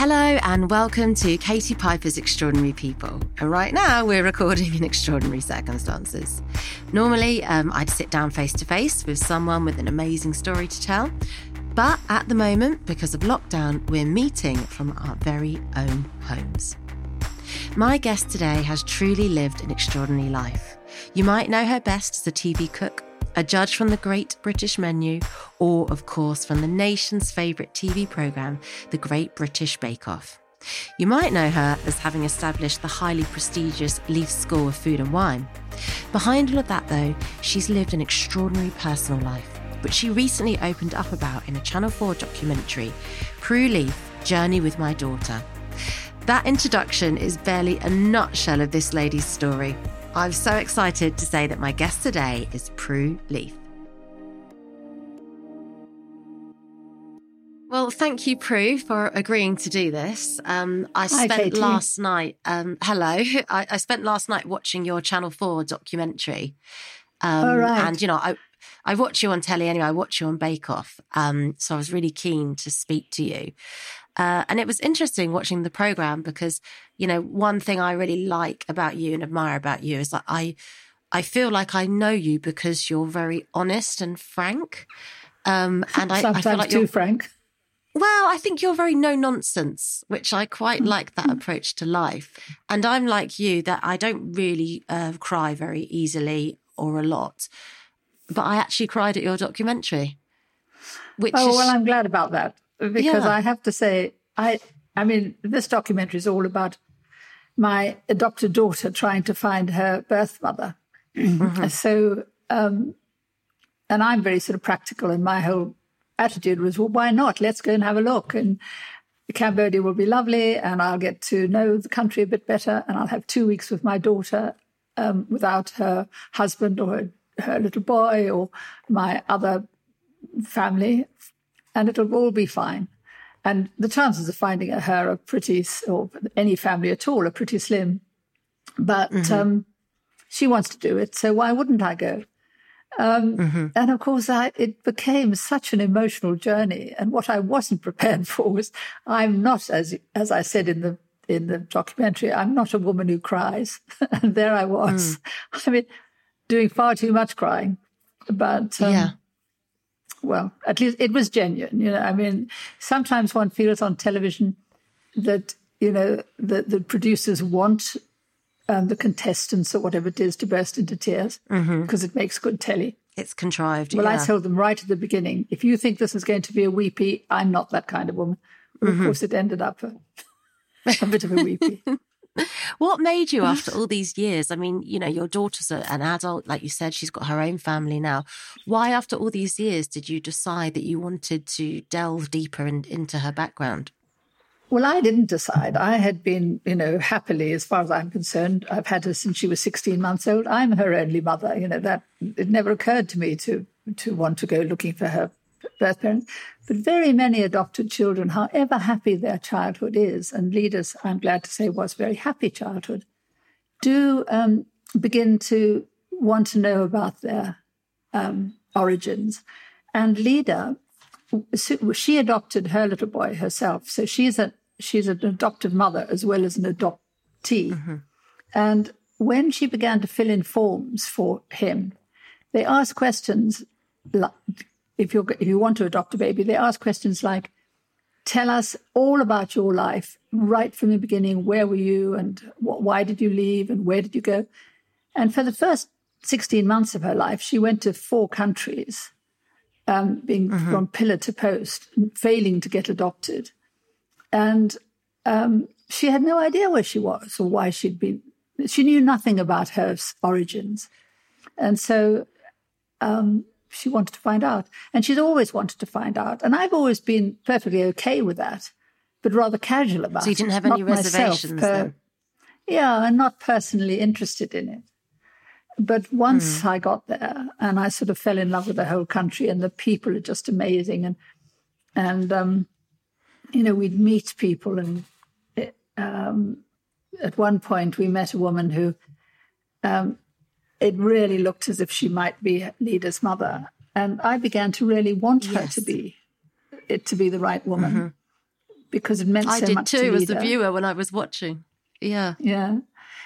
Hello and welcome to Katie Piper's Extraordinary People. And right now we're recording in extraordinary circumstances. Normally, um, I'd sit down face to face with someone with an amazing story to tell. But at the moment, because of lockdown, we're meeting from our very own homes. My guest today has truly lived an extraordinary life. You might know her best as a TV cook a judge from the Great British Menu, or, of course, from the nation's favourite TV programme, The Great British Bake Off. You might know her as having established the highly prestigious Leith School of Food and Wine. Behind all of that, though, she's lived an extraordinary personal life, which she recently opened up about in a Channel 4 documentary, Prue Leith Journey with My Daughter. That introduction is barely a nutshell of this lady's story, I'm so excited to say that my guest today is Prue Leith. Well, thank you, Prue, for agreeing to do this. Um, I spent Hi, last night. Um, hello, I, I, spent last night watching your Channel Four documentary. Um, All right. And you know, I I watch you on telly anyway. I watch you on Bake Off. Um, so I was really keen to speak to you. Uh, and it was interesting watching the program because, you know, one thing I really like about you and admire about you is that I, I feel like I know you because you're very honest and frank. Um, and I, Sometimes I feel like too frank. Well, I think you're very no nonsense, which I quite like that approach to life. And I'm like you that I don't really uh, cry very easily or a lot, but I actually cried at your documentary. Which oh, is... well, I'm glad about that because yeah. I have to say, I, I mean, this documentary is all about my adopted daughter trying to find her birth mother. Mm-hmm. So, um, and I'm very sort of practical, and my whole attitude was, well, why not? Let's go and have a look. And Cambodia will be lovely, and I'll get to know the country a bit better, and I'll have two weeks with my daughter um, without her husband or her, her little boy or my other family and it'll all be fine. And the chances of finding her are pretty, or any family at all, are pretty slim. But mm-hmm. um, she wants to do it, so why wouldn't I go? Um, mm-hmm. And of course, I, it became such an emotional journey. And what I wasn't prepared for was, I'm not, as as I said in the in the documentary, I'm not a woman who cries. and there I was. Mm. I mean, doing far too much crying. But um, yeah well, at least it was genuine. You know, I mean, sometimes one feels on television that you know the the producers want um, the contestants or whatever it is to burst into tears mm-hmm. because it makes good telly. It's contrived. Well, yeah. I told them right at the beginning, if you think this is going to be a weepy, I'm not that kind of woman. mm-hmm. Of course, it ended up a, a bit of a weepy. what made you, after all these years? I mean, you know, your daughter's an adult, like you said, she's got her own family now. Why, after all these years, did you decide that you wanted to delve deeper in, into her background? Well, I didn't decide. I had been, you know, happily, as far as I'm concerned, I've had her since she was 16 months old. I'm her only mother. You know, that it never occurred to me to to want to go looking for her birth parents. But very many adopted children, however happy their childhood is, and Leda's, I'm glad to say, was very happy childhood, do um, begin to want to know about their um, origins. And Leda, she adopted her little boy herself, so she's a she's an adoptive mother as well as an adoptee. Mm-hmm. And when she began to fill in forms for him, they asked questions like, if you if you want to adopt a baby, they ask questions like, "Tell us all about your life right from the beginning. Where were you, and wh- why did you leave, and where did you go?" And for the first sixteen months of her life, she went to four countries, um, being mm-hmm. from pillar to post, failing to get adopted, and um, she had no idea where she was or why she'd been. She knew nothing about her origins, and so um, she wanted to find out. And she's always wanted to find out. And I've always been perfectly okay with that, but rather casual about it. So you didn't have any reservations per, Yeah, and not personally interested in it. But once mm. I got there and I sort of fell in love with the whole country and the people are just amazing. And, and, um, you know, we'd meet people and, it, um, at one point we met a woman who, um, it really looked as if she might be Leda's mother. And I began to really want yes. her to be it to be the right woman. Mm-hmm. because it meant I so did much too to as the viewer when I was watching. Yeah. Yeah.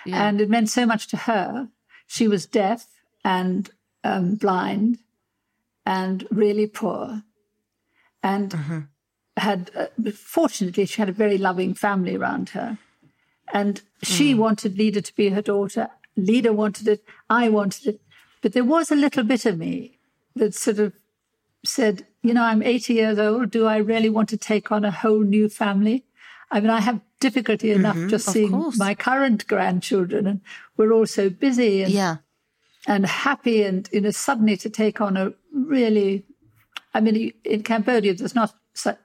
Yeah. And it meant so much to her. She was deaf and um, blind and really poor. And Mm-hmm. had, uh, fortunately, she had a very loving family around her. And she Mm. wanted Lida to be her daughter. Leda wanted it. I wanted it. But there was a little bit of me that sort of said, you know, I'm 80 years old. Do I really want to take on a whole new family? I mean, I have difficulty enough just Mm-hmm. of seeing course. my current grandchildren, and we're all so busy and, Yeah. and happy. And, you know, suddenly to take on a really, I mean, in Cambodia, there's not,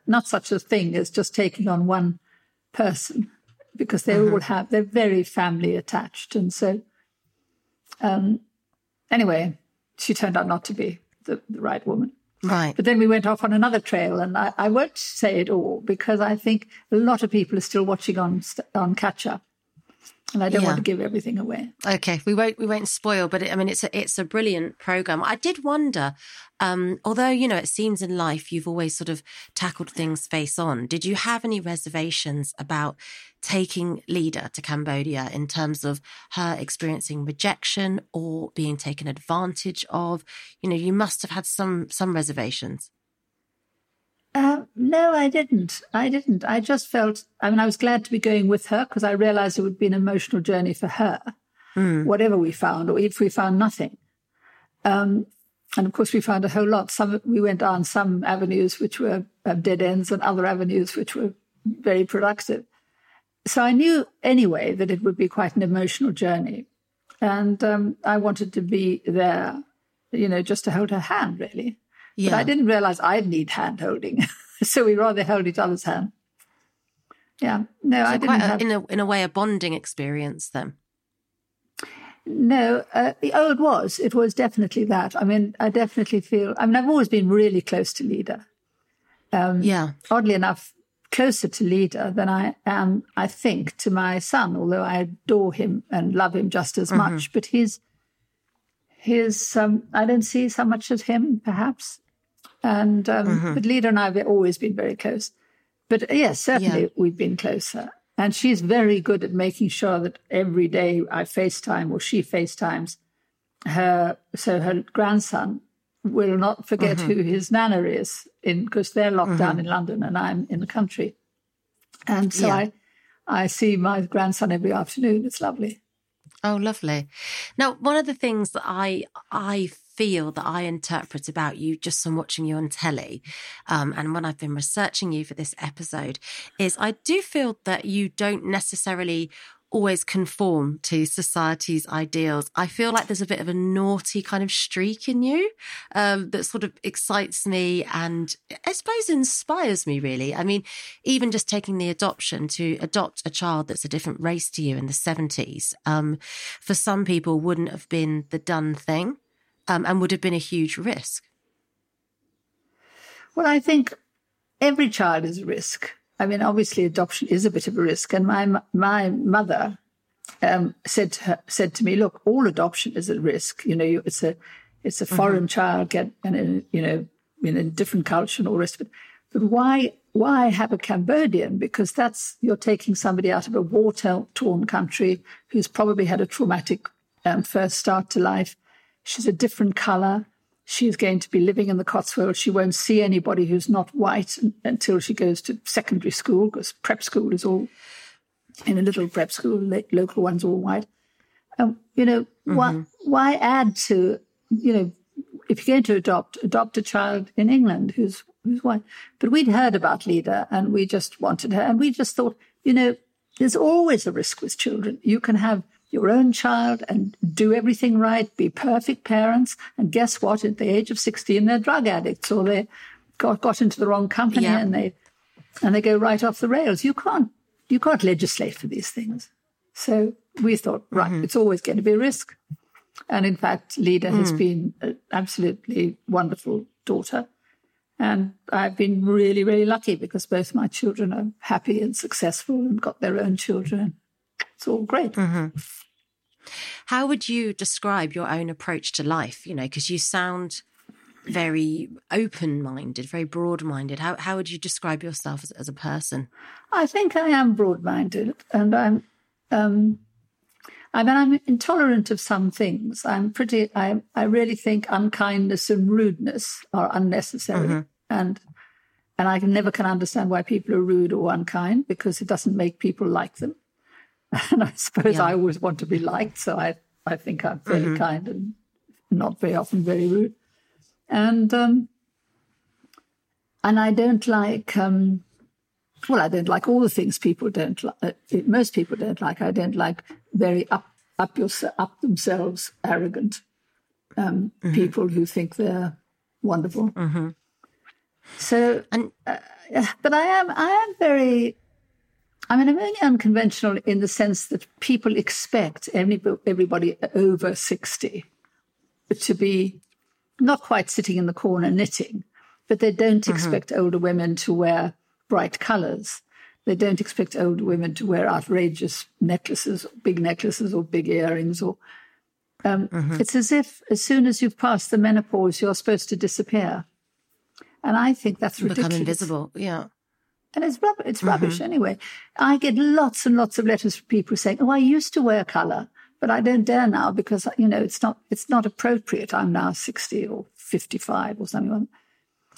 not such a thing as just taking on one person because they Mm-hmm. all have, they're very family attached. And so, um, anyway, she turned out not to be the, the right woman. Right. But then we went off on another trail, and I, I won't say it all because I think a lot of people are still watching on on catch up, and I don't Yeah. want to give everything away. Okay, we won't we won't spoil, but it, I mean it's a it's a brilliant program. I did wonder, um, although you know it seems in life you've always sort of tackled things face on. Did you have any reservations about taking Leda to Cambodia in terms of her experiencing rejection or being taken advantage of? You know, you must have had some some reservations. Uh, no, I didn't. I didn't. I just felt. I mean, I was glad to be going with her because I realized it would be an emotional journey for her, whatever we found, or if we found nothing. Um, and of course, we found a whole lot. Some we went down some avenues which were uh, dead ends, and other avenues which were very productive. So I knew anyway that it would be quite an emotional journey, and um, I wanted to be there, you know, just to hold her hand, really. Yeah. But I didn't realize I'd need hand holding. so we rather held each other's hand. Yeah. No, I didn't a, have. in a in a way a bonding experience then. No, uh, oh, it was. It was definitely that. I mean, I definitely feel. I mean, I've always been really close to Leda. Yeah. Oddly enough, closer to Leda than I am, I think, to my son. Although I adore him and love him just as much, but his his um, I don't see so much of him, perhaps. And um, mm-hmm. but Lida and I have always been very close. But yes, certainly Yeah. we've been closer. And she's very good at making sure that every day I FaceTime or she FaceTimes her, so her grandson will not forget mm-hmm. who his nana is in because they're locked down mm-hmm. in London and I'm in the country. And so Yeah. I, I see my grandson every afternoon. It's lovely. Oh, lovely. Now, one of the things that I I feel that I interpret about you just from watching you on telly, um, and when I've been researching you for this episode, is I do feel that you don't necessarily always conform to society's ideals. I feel like there's a bit of a naughty kind of streak in you um, that sort of excites me and I suppose inspires me really. I mean, even just taking the adoption to adopt a child that's a different race to you in the 70s, um, for some people wouldn't have been the done thing um, and would have been a huge risk. Well, I think every child is a risk. I mean, obviously, adoption is a bit of a risk. And my my mother um, said to her, said to me, "Look, all adoption is a risk. You know, you, it's a it's a foreign child get and in, you know in a different culture and all the rest of it. But why why have a Cambodian? Because that's you're taking somebody out of a war torn country who's probably had a traumatic um, first start to life. She's a different color she's going to be living in the Cotswolds. She won't see anybody who's not white until she goes to secondary school because prep school is all in a little prep school. Local ones all white. Um, you know, why why add to you know if you're going to adopt adopt a child in England who's who's white? But we'd heard about Leda and we just wanted her, and we just thought, you know, there's always a risk with children. You can have your own child and do everything right, be perfect parents, and guess what? At the age of 16, they're drug addicts or they got, got into the wrong company Yeah. and they and they go right off the rails. You can't you can't legislate for these things. So we thought, right, mm-hmm. it's always going to be a risk. And in fact, Leda has mm. been an absolutely wonderful daughter. And I've been really, really lucky because both my children are happy and successful and got their own children. It's all great. How would you describe your own approach to life? You know, because you sound very open minded, very broad minded. How how would you describe yourself as, as a person? I think I am broad minded, and I'm. Um, I mean, I'm intolerant of some things. I'm pretty. I I really think unkindness and rudeness are unnecessary, mm-hmm. and and I never can understand why people are rude or unkind because it doesn't make people like them. And I suppose yeah. I always want to be liked, so I I think I'm very mm-hmm. kind and not very often very rude and um, and I don't like. Um, well, I don't like all the things people don't like. Uh, most people don't like. I don't like very up up your up themselves, arrogant um, mm-hmm. people who think they're wonderful. Mm-hmm. So, and, uh, but I am I am very. I mean, I'm only unconventional in the sense that people expect everybody over sixty to be not quite sitting in the corner knitting, but they don't mm-hmm. expect older women to wear bright colors. They don't expect older women to wear outrageous necklaces, big necklaces, or big earrings. Or um, mm-hmm. it's as if as soon as you've passed the menopause, you're supposed to disappear. And I think that's ridiculous. Become invisible, yeah. And it's rubbish. It's mm-hmm. anyway. I get lots and lots of letters from people saying, "Oh, I used to wear color, but I don't dare now because you know it's not it's not appropriate. I'm now sixty or fifty five or something.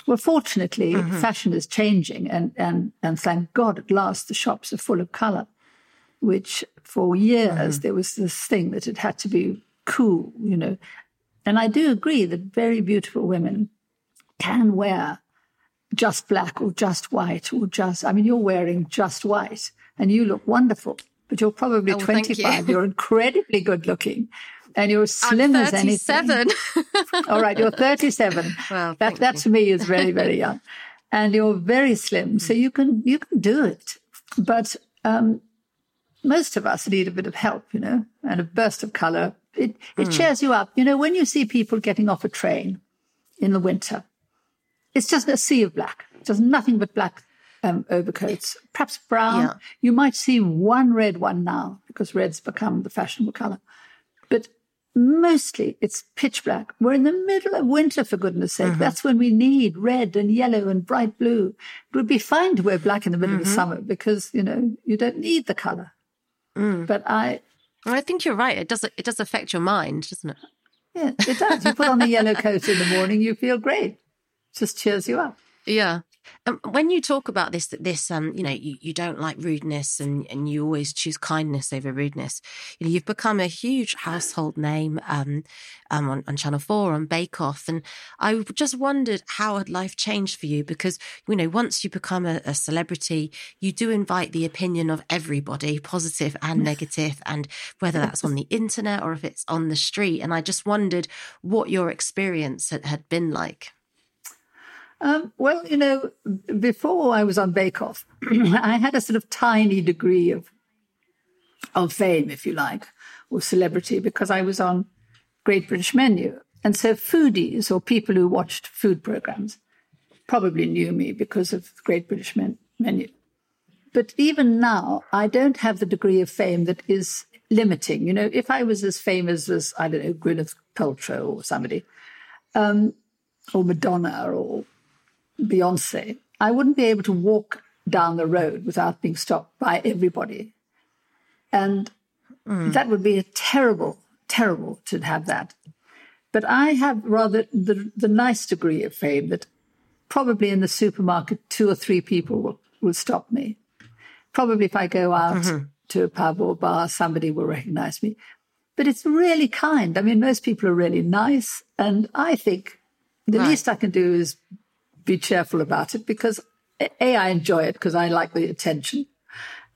Well, fortunately, mm-hmm. fashion is changing, and and and thank God, at last the shops are full of color. Which for years mm-hmm. there was this thing that it had to be cool, you know. And I do agree that very beautiful women can wear just black or just white or just. I mean, you're wearing just white, and you look wonderful but you're probably oh, 25. You. are incredibly good looking and you're slim as anything. All right, you're 37. Well, that, that to me is very, very young. And you're very slim. So you can, you can do it. But, um, most of us need a bit of help, you know, and a burst of color. It, it mm. cheers you up. You know, when you see people getting off a train in the winter, it's just a sea of black. Just nothing but black um, overcoats, perhaps brown. Yeah. You might see one red one now because red's become the fashionable color. But mostly it's pitch black. We're in the middle of winter, for goodness sake. Mm-hmm. That's when we need red and yellow and bright blue. It would be fine to wear black in the middle mm-hmm. of summer because, you know, you don't need the color. Mm. But I. I think you're right. It does, it does affect your mind, doesn't it? Yeah, it does. You put on a yellow coat in the morning, you feel great. Just cheers you up. Yeah. Um, when you talk about this, that this, um, you know, you, you don't like rudeness and, and you always choose kindness over rudeness. You know, you've become a huge household name um, um, on, on Channel Four on Bake Off, and I just wondered how had life changed for you because you know once you become a, a celebrity, you do invite the opinion of everybody, positive and negative, and whether that's on the internet or if it's on the street. And I just wondered what your experience had, had been like. Um, well, you know, before I was on Bake Off, I had a sort of tiny degree of of fame, if you like, or celebrity, because I was on Great British Menu. And so foodies or people who watched food programs probably knew me because of Great British Men- Menu. But even now, I don't have the degree of fame that is limiting. You know, if I was as famous as, I don't know, Gwyneth Paltrow or somebody, um, or Madonna or Beyonce, I wouldn't be able to walk down the road without being stopped by everybody. And mm. that would be a terrible, terrible to have that. But I have rather the, the nice degree of fame that probably in the supermarket, two or three people will, will stop me. Probably if I go out mm-hmm. to a pub or bar, somebody will recognize me. But it's really kind. I mean, most people are really nice. And I think the right. least I can do is be cheerful about it because A, I enjoy it because I like the attention.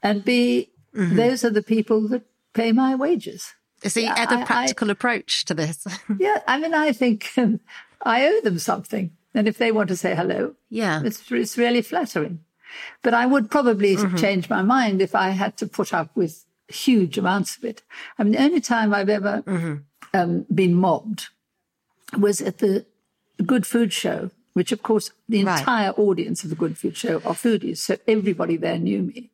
And B, mm-hmm. those are the people that pay my wages. Is the other practical I, approach to this? yeah, I mean, I think um, I owe them something. And if they want to say hello, yeah, it's, it's really flattering. But I would probably mm-hmm. change my mind if I had to put up with huge amounts of it. I mean, the only time I've ever mm-hmm. um, been mobbed was at the Good Food Show which of course the entire audience of the Good Food Show are foodies. So everybody there knew me.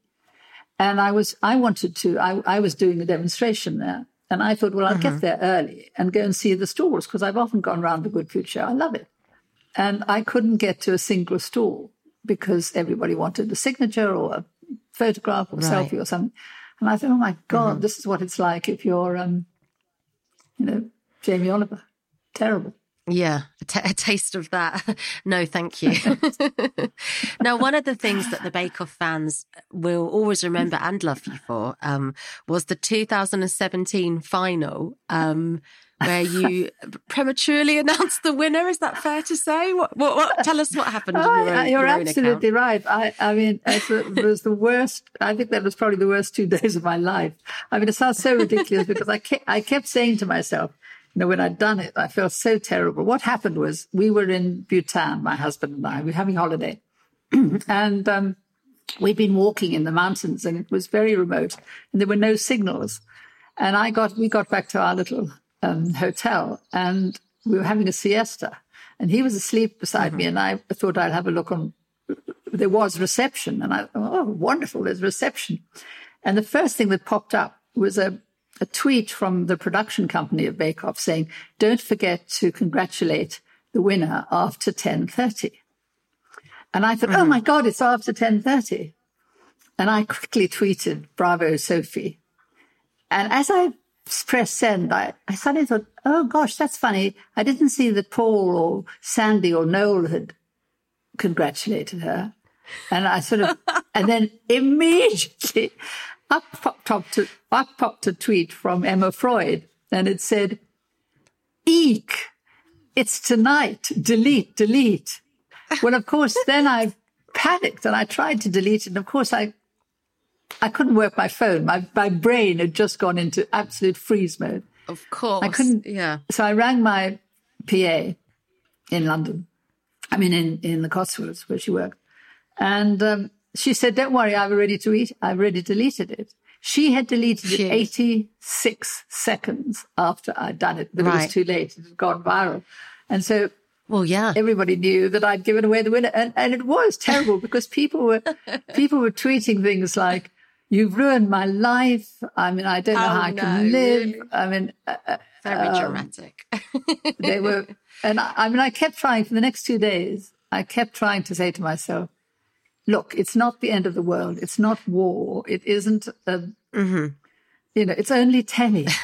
And I was, I wanted to, I, I was doing a demonstration there. And I thought, well, I'll mm-hmm. get there early and go and see the stalls because I've often gone around the Good Food Show. I love it. and I couldn't get to a single stall because everybody wanted a signature or a photograph or a right. selfie or something. And I thought, oh my God, mm-hmm. this is what it's like if you're, um, you know, Jamie Oliver. Terrible. Yeah, a, t- a taste of that. no, thank you. now, one of the things that the Bake Off fans will always remember and love you for um, was the 2017 final. Um, where you prematurely announced the winner. Is that fair to say? What, what, what tell us what happened? Oh, your own, you're your absolutely right. I, I mean, it was the worst. I think that was probably the worst two days of my life. I mean, it sounds so ridiculous because I kept, I kept saying to myself, know, when I'd done it, I felt so terrible. What happened was we were in Bhutan, my husband and I, we were having holiday. and um, we'd been walking in the mountains and it was very remote and there were no signals. And I got, we got back to our little um, hotel and we were having a siesta and he was asleep beside mm-hmm. me and I thought I'd have a look on, there was reception and I thought, oh, wonderful, there's reception. And the first thing that popped up was a a tweet from the production company of Bake Off saying, don't forget to congratulate the winner after 10.30. And I thought, mm-hmm. oh my God, it's after 10.30. And I quickly tweeted, bravo, Sophie. And as I pressed send, I, I suddenly thought, oh gosh, that's funny. I didn't see that Paul or Sandy or Noel had congratulated her. And I sort of, and then immediately up popped, to, up popped a tweet from Emma Freud, and it said, Eek, it's tonight. Delete, delete. Well, of course, then I panicked and I tried to delete it. And of course, I I couldn't work my phone. My my brain had just gone into absolute freeze mode. Of course, I couldn't. Yeah. So I rang my PA in London. I mean, in in the Cotswolds where she worked, and um, she said, don't worry, I've already, delete, I've already deleted it. She had deleted it 86 seconds after I'd done it, but right. it was too late. It had gone viral. And so well, yeah. Everybody knew that I'd given away the winner. And, and it was terrible because people were, people were tweeting things like, you've ruined my life. I mean, I don't know oh, how I no, can live. Really? I mean, uh, uh very um, dramatic. they were, and I, I mean, I kept trying for the next two days. I kept trying to say to myself, look, it's not the end of the world. It's not war. It isn't, a, mm-hmm. you know, it's only telly.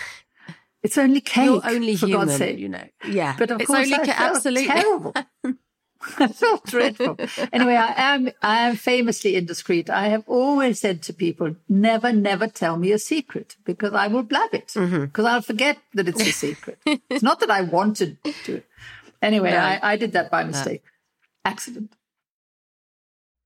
It's only cake. You're only for human, God's sake. you know. Yeah, but of it's course, only I felt absolutely terrible. I felt dreadful. Anyway, I am I am famously indiscreet. I have always said to people, never, never tell me a secret because I will blab it because mm-hmm. I'll forget that it's a secret. it's not that I wanted to. Anyway, no. I, I did that by mistake, no. accident.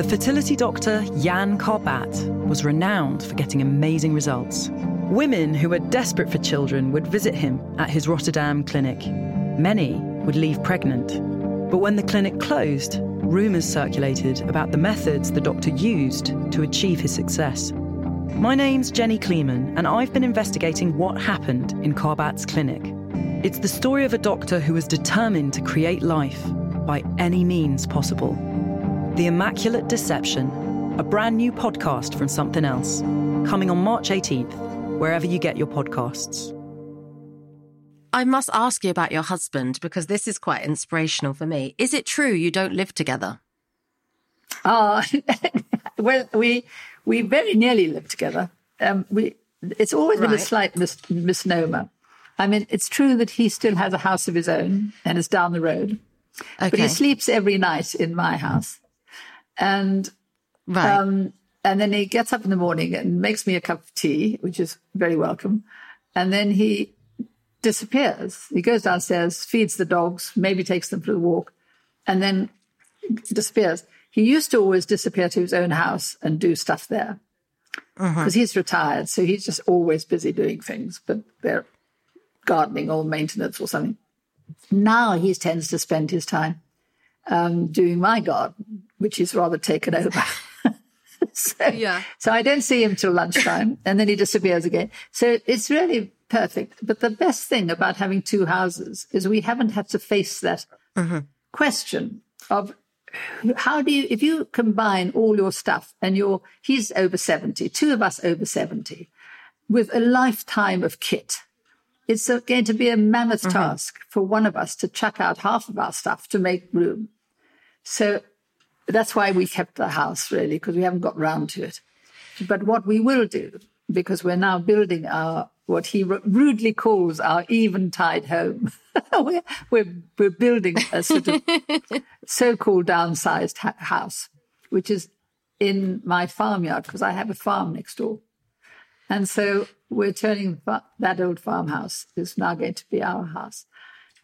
The fertility doctor Jan Karbaat was renowned for getting amazing results. Women who were desperate for children would visit him at his Rotterdam clinic. Many would leave pregnant. But when the clinic closed, rumours circulated about the methods the doctor used to achieve his success. My name's Jenny Kleeman, and I've been investigating what happened in Karbaat's clinic. It's the story of a doctor who was determined to create life by any means possible. The Immaculate Deception, a brand new podcast from Something Else, coming on March 18th, wherever you get your podcasts. I must ask you about your husband because this is quite inspirational for me. Is it true you don't live together? Oh, well, we we very nearly live together. Um, we it's always right. been a slight mis- misnomer. I mean, it's true that he still has a house of his own and is down the road, okay. but he sleeps every night in my house. And right. um, and then he gets up in the morning and makes me a cup of tea, which is very welcome. And then he disappears. He goes downstairs, feeds the dogs, maybe takes them for a walk, and then disappears. He used to always disappear to his own house and do stuff there. because he's retired, so he's just always busy doing things, but they're gardening or maintenance or something. Now he tends to spend his time um, doing my garden, which is rather taken over. so, Yeah. so I don't see him till lunchtime, and then he disappears again. So it's really perfect. But the best thing about having two houses is we haven't had to face that mm-hmm. question of how do you if you combine all your stuff and you're he's over 70 two of us over 70 with a lifetime of kit it's going to be a mammoth mm-hmm. task for one of us to chuck out half of our stuff to make room so that's why we kept the house really because we haven't got round to it but what we will do because we're now building our what he ru- rudely calls our eventide home we're, we're, we're building a sort of so-called downsized ha- house, which is in my farmyard because I have a farm next door. And so we're turning that old farmhouse is now going to be our house.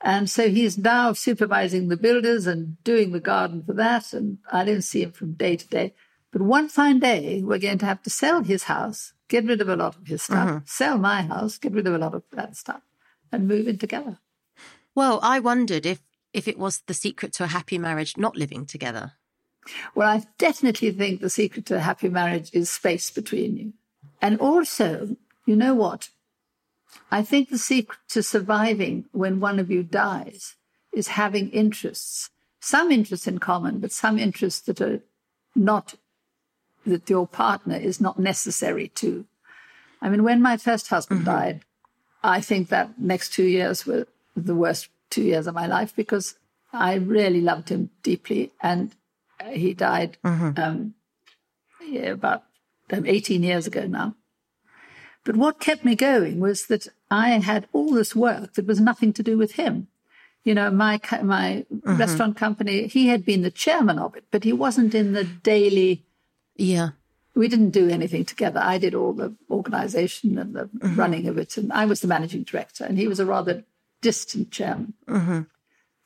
And so he's now supervising the builders and doing the garden for that. And I don't see him from day to day. But one fine day, we're going to have to sell his house, get rid of a lot of his stuff, mm-hmm. sell my house, get rid of a lot of that stuff, and move in together. Well, I wondered if if it was the secret to a happy marriage not living together. Well, I definitely think the secret to a happy marriage is space between you. And also, you know what? I think the secret to surviving when one of you dies is having interests, some interests in common, but some interests that are not, that your partner is not necessary to. I mean, when my first husband died, I think that next two years were the worst two years of my life because I really loved him deeply. And he died um, yeah, about um, 18 years ago now. But what kept me going was that I had all this work that was nothing to do with him. You know, my my mm-hmm. restaurant company, he had been the chairman of it, but he wasn't in the daily Yeah. we didn't do anything together. I did all the organization and the mm-hmm. running of it, and I was the managing director, and he was a rather distant chairman. Mm-hmm.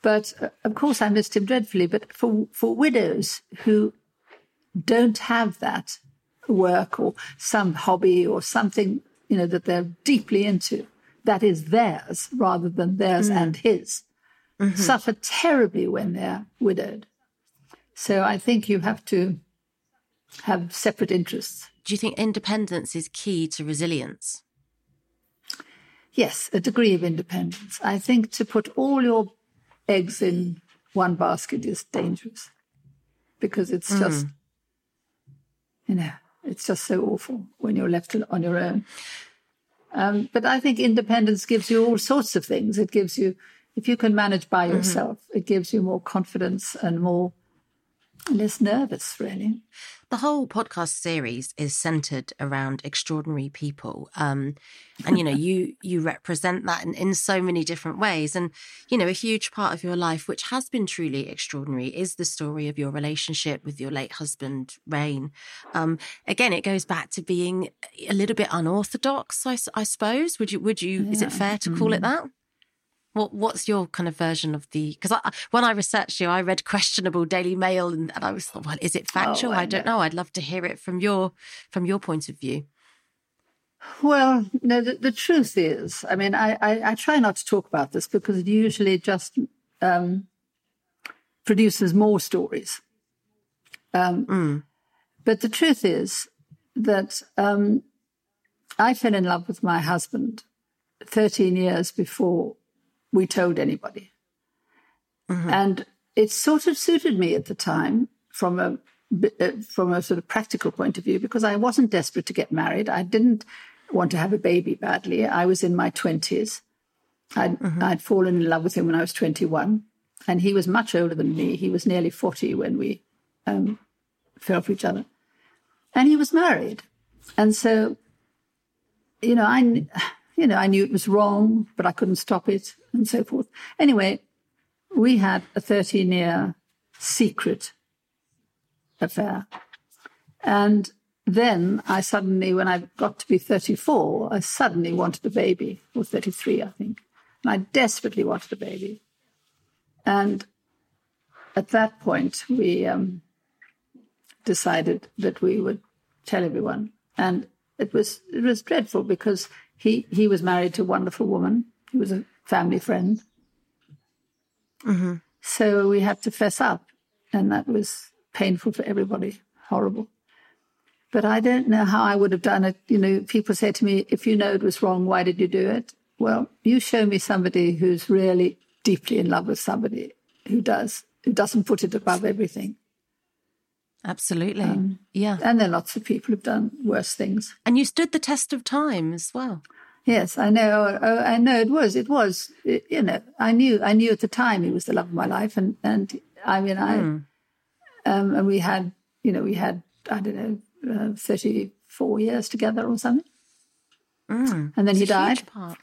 But uh, of course, I missed him dreadfully. But for for widows who don't have that work or some hobby or something, you know, that they're deeply into, that is theirs rather than theirs mm. and his, mm-hmm. suffer terribly when they're widowed. So I think you have to have separate interests. Do you think independence is key to resilience? Yes, a degree of independence. I think to put all your eggs in one basket is dangerous because it's mm. just, you know, it's just so awful when you're left on your own. Um, but I think independence gives you all sorts of things. It gives you, if you can manage by yourself, it gives you more confidence and more less nervous, really. The whole podcast series is centered around extraordinary people. Um, and you know, you you represent that in, in so many different ways. And, you know, a huge part of your life, which has been truly extraordinary, is the story of your relationship with your late husband, Rayne. Um, again, it goes back to being a little bit unorthodox, I suppose. Would you would you is it fair to call it that? What what's your kind of version of the? Because I, when I researched you, I read questionable Daily Mail, and, and I was thought, well, is it factual? I I don't know. I'd love to hear it from your from your point of view. Well, no, the, the truth is, I mean, I, I, I try not to talk about this because it usually just um, produces more stories. Um, But the truth is that um, I fell in love with my husband 13 years before we told anybody. And it sort of suited me at the time from a uh, from a sort of practical point of view because I wasn't desperate to get married. I didn't want to have a baby badly. I was in my 20s. I'd, I'd fallen in love with him when I was 21, and he was much older than me. He was nearly 40 when we um, fell for each other. And he was married. And so, you know, I, you know, I knew it was wrong, but I couldn't stop it and so forth. Anyway, we had a 13 year secret affair. And then I suddenly, when I got to be 34, I suddenly wanted a baby, or 33, I think. And I desperately wanted a baby. And at that point, we um, decided that we would tell everyone and it was it was dreadful because he he was married to a wonderful woman. He was a family friend. Mm-hmm. So we had to fess up, and that was painful for everybody. Horrible. But I don't know how I would have done it. You know, people say to me, if you know it was wrong, why did you do it? Well, you show me somebody who's really deeply in love with somebody who does, who doesn't put it above everything. Absolutely. yeah. And there are lots of people who've done worse things. And you stood the test of time as well. Yes, I know. Oh, I know it was. It was. It- you know, I knew. I knew at the time he was the love of my life, and and I mean, I um, and we had, you know, we had I don't know, uh, thirty four years together or something. and then he It's a died.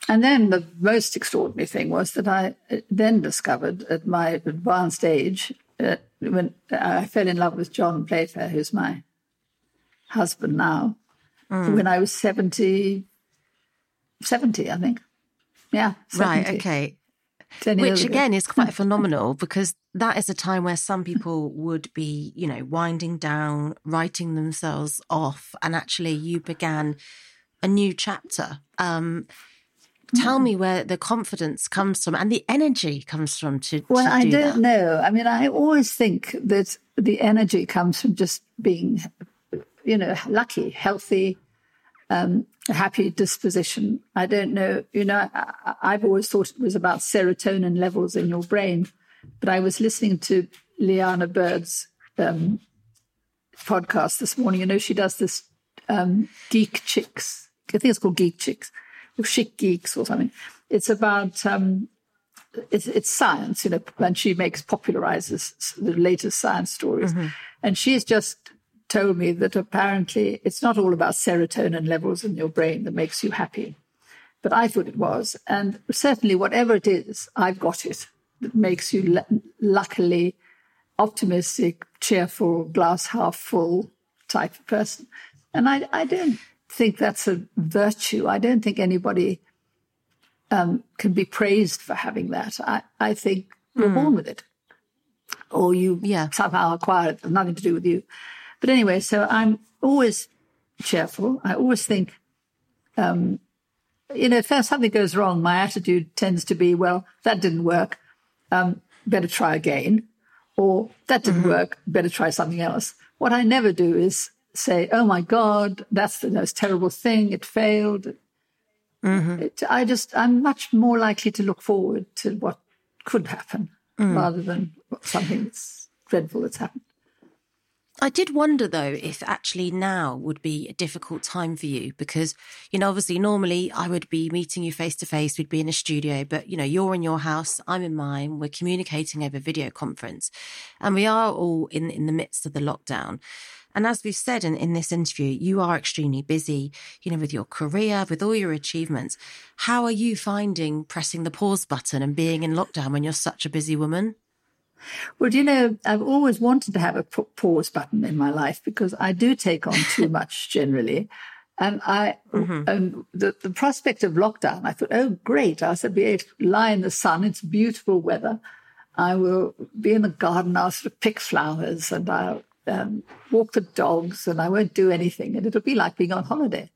And then the most extraordinary thing was that I uh, then discovered at my advanced age, uh, when I fell in love with John Playfair, who's my husband now, when I was 70, 70, I think. Yeah. 70, Right. Okay. 10 years Which ago. again is quite phenomenal because that is a time where some people would be, you know, winding down, writing themselves off, and actually you began a new chapter. Um, tell me where the confidence comes from and the energy comes from to, Well, to I do don't that. know. I mean, I always think that the energy comes from just being, you know, lucky, healthy, um, happy disposition. I don't know. You know, I, I've always thought it was about serotonin levels in your brain, but I was listening to Liana Bird's um, podcast this morning. You know, she does this um, Geek Chicks. I think it's called Geek Chicks Chic Geeks or something. It's about um, it's, it's science, you know, and she makes popularizes the latest science stories. And she's just told me that apparently it's not all about serotonin levels in your brain that makes you happy. But I thought it was. And certainly, whatever it is, I've got it that makes you lu- luckily optimistic, cheerful, glass half full type of person. And I, I don't think that's a virtue. I don't think anybody um, can be praised for having that. I, I think you're born with it, or you Yeah. somehow acquire it. There's nothing to do with you. But anyway, so I'm always cheerful. I always think, um, you know, if something goes wrong, my attitude tends to be, well, that didn't work. Um, better try again. Or that didn't work. Better try something else. What I never do is say, oh my God, that's the most terrible thing. It failed. Mm-hmm. It, I just, I'm much more likely to look forward to what could happen mm. rather than something that's dreadful that's happened. I did wonder though if actually now would be a difficult time for you because, you know, obviously normally I would be meeting you face to face, we'd be in a studio, but you know, you're in your house, I'm in mine, we're communicating over video conference and we are all in, in the midst of the lockdown. And as we've said in, in this interview, you are extremely busy, you know, with your career, with all your achievements. How are you finding pressing the pause button and being in lockdown when you're such a busy woman? Well, do you know, I've always wanted to have a pause button in my life because I do take on too much generally. And I, and the, the prospect of lockdown, I thought, oh, great. I said, be able to lie in the sun. It's beautiful weather. I will be in the garden. I'll sort of pick flowers and I'll um, walk the dogs and I won't do anything. And it'll be like being on holiday.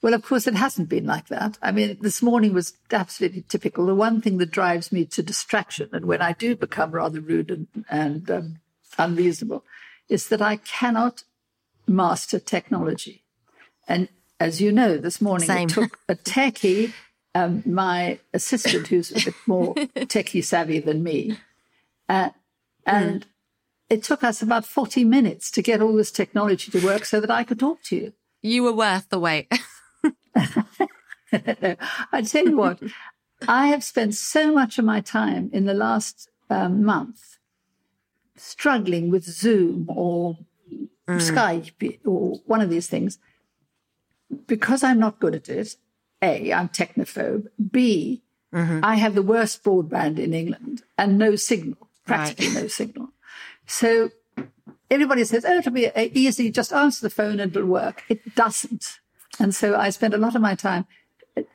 Well, of course, it hasn't been like that. I mean, this morning was absolutely typical. The one thing that drives me to distraction, and when I do become rather rude and, and um, unreasonable, is that I cannot master technology. And as you know, this morning Same. it took a techie, um, my assistant, who's a bit more techie savvy than me, uh, and it took us about 40 minutes to get all this technology to work so that I could talk to you. You were worth the wait. I tell you what, I have spent so much of my time in the last um, month struggling with Zoom or Skype or one of these things because I'm not good at it. A, I'm technophobe. B, I have the worst broadband in England and no signal, practically no signal. So everybody says, oh, it'll be uh, easy, just answer the phone and it'll work. It doesn't. And so I spend a lot of my time,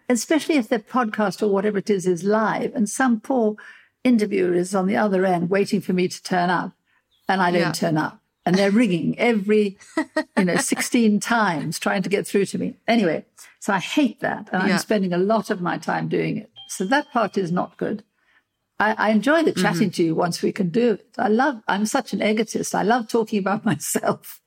especially if the podcast or whatever it is is live and some poor interviewer is on the other end waiting for me to turn up and I don't Yeah. turn up. and they're ringing every, you know, 16 times trying to get through to me. Anyway, so I hate that. And Yeah. I'm spending a lot of my time doing it. So that part is not good. I, I enjoy the chatting to you once we can do it. I love, I'm such an egotist. I love talking about myself.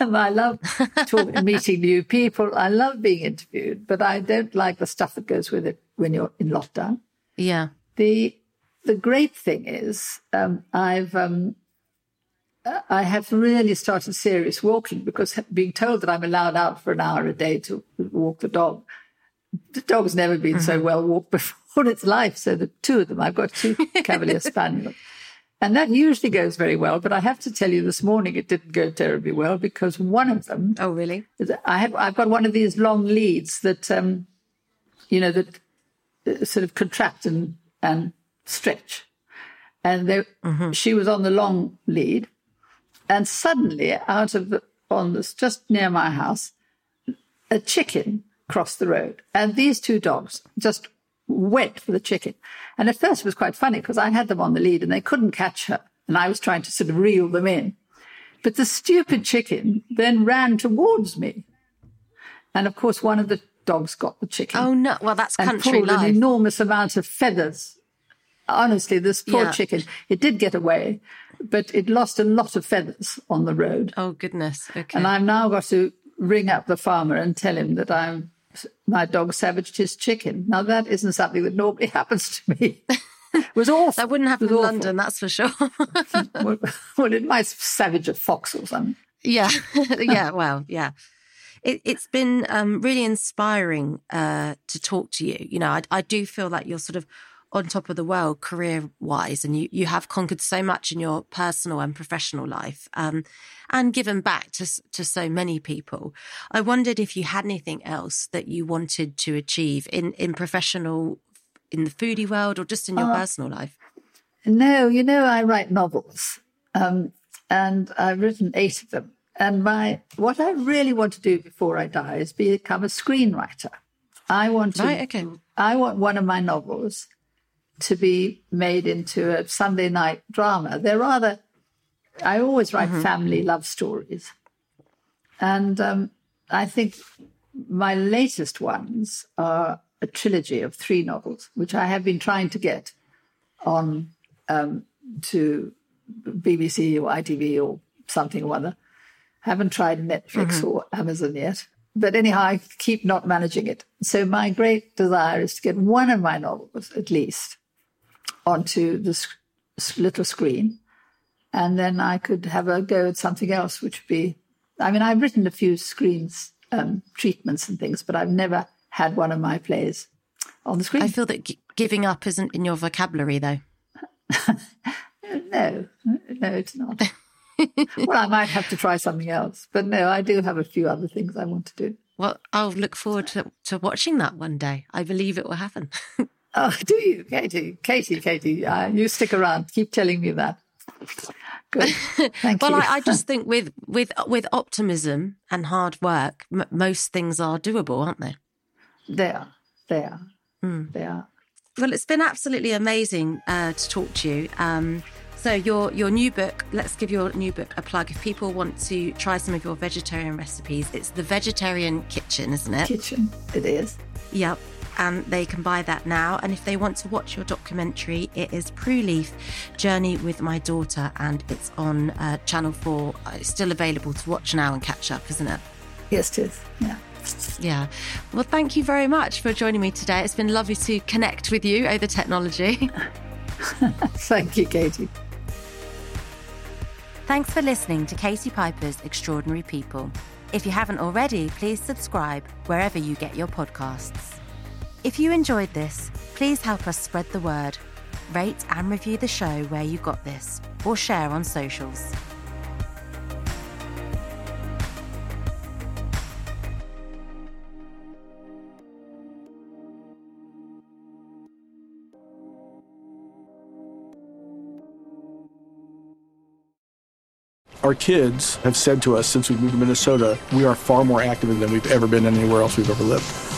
and I love talk, meeting new people. I love being interviewed, but I don't like the stuff that goes with it when you're in lockdown. Yeah. The the great thing is um, I've um, I have really started serious walking because being told that I'm allowed out for an hour a day to walk the dog. The dog's never been so well walked before in its life. So the two of them, I've got two Cavalier Spaniels. And that usually goes very well. But I have to tell you this morning it didn't go terribly well because one of them Oh, really? I have I've got one of these long leads that um, you know that uh, sort of contract and and stretch, and they, she was on the long lead, and suddenly out of the on this just near my house, a chicken crossed the road, and these two dogs just went for the chicken. And at first it was quite funny because I had them on the lead and they couldn't catch her, and I was trying to sort of reel them in. But the stupid chicken then ran towards me. And of course, one of the dogs got the chicken Oh, no. Well, that's and country pulled an enormous amount of feathers. Honestly, this poor Yeah. chicken, it did get away, but it lost a lot of feathers on the road. oh, goodness. Okay. And I've now got to ring up the farmer and tell him that I'm my dog savaged his chicken. Now that isn't something that normally happens to me. it was awful. that wouldn't happen in awful. London, that's for sure. well, well, it might savage a fox or something. Yeah, yeah, well, yeah. It, it's been um, really inspiring uh, to talk to you. You know, I, I do feel like you're sort of on top of the world career wise, and you, you have conquered so much in your personal and professional life um, and given back to, to so many people. I wondered if you had anything else that you wanted to achieve in, in professional, in the foodie world, or just in your personal life. No, you know, I write novels, um, and I've written eight of them. And my what I really want to do before I die is become a screenwriter. I want to. Right, okay. I want one of my novels to be made into a Sunday night drama. They're rather. I always write family love stories, and um, I think my latest ones are a trilogy of three novels, which I have been trying to get on um, to BBC or ITV or something or other. Haven't tried Netflix or Amazon yet. But anyhow, I keep not managing it. So my great desire is to get one of my novels, at least, onto the s- s- little screen. And then I could have a go at something else, which would be, I mean, I've written a few screens um, treatments and things, but I've never had one of my plays on the screen. I feel that gi- giving up isn't in your vocabulary, though. No, no, it's not. well, I might have to try something else, but no, I do have a few other things I want to do. Well, I'll look forward to, to watching that one day. I believe it will happen. Oh, do you, Katie? Katie, Katie, uh, you stick around. Keep telling me that. Good. Thank well, you. I, I just think with with with optimism and hard work, m- most things are doable, aren't they? they are. They are. Hmm. They are. Well, it's been absolutely amazing uh, to talk to you. Um, so your your new book, let's give your new book a plug. If people want to try some of your vegetarian recipes, it's the Vegetarian Kitchen, isn't it? Kitchen. It is. Yep. And they can buy that now. And if they want to watch your documentary, it is Prue Leith Journey with My Daughter, and it's on uh, Channel 4. Uh, It's still available to watch now and catch up, isn't it? Yes, it is. Yeah. Yeah. Well, thank you very much for joining me today. It's been lovely to connect with you over technology. Thank you, Katie. Thanks for listening to Katie Piper's Extraordinary People. If you haven't already, please subscribe wherever you get your podcasts. If you enjoyed this, please help us spread the word. Rate and review the show where you got this, or share on socials. Our kids have said to us since we moved to Minnesota, we are far more active than we've ever been anywhere else we've ever lived.